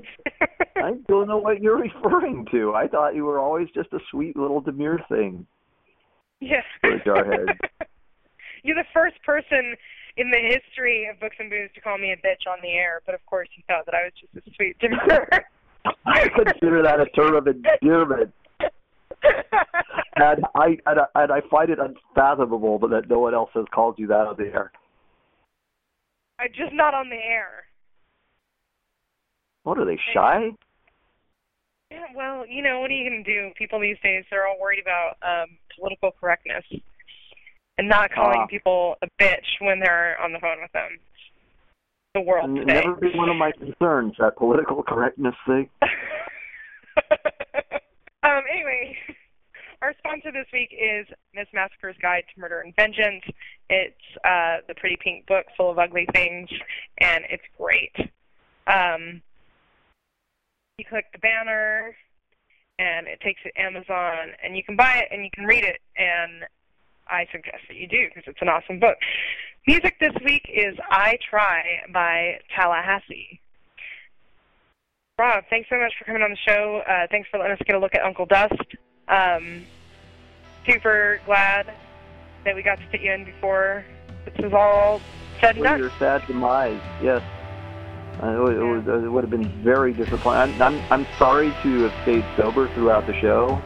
I don't know what you're referring to. I thought you were always just a sweet little demure thing. yeah. Or jarhead. You're the first person in the history of Books and Booze to call me a bitch on the air, but of course you thought that I was just a sweet demure. I consider that a term of endearment, and I and I, and I find it unfathomable that no one else has called you that on the air. I'm just not on the air. What are they shy? Yeah, well, you know, what are you going to do? People these days, they're all worried about um, political correctness and not calling Ah. people a bitch when they're on the phone with them. The world today. never been one of my concerns that political correctness thing. um, anyway, our sponsor this week is Miss Massacre's Guide to Murder and Vengeance. It's uh, the pretty pink book full of ugly things, and it's great. Um, you click the banner, and it takes you to Amazon, and you can buy it and you can read it, and I suggest that you do because it's an awesome book. Music this week is I Try by Tallahassee. Rob, thanks so much for coming on the show. Uh, thanks for letting us get a look at Uncle Dust. Um, super glad that we got to fit you in before this was all said and done. your sad demise, yes. Uh, it, would, it, would, it would have been very disappointing. I'm, I'm, I'm sorry to have stayed sober throughout the show,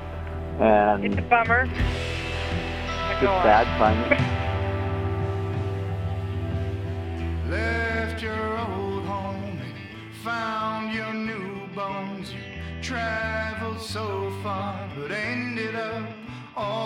and It's a bummer. On. bad timing. Traveled so far, but ended up all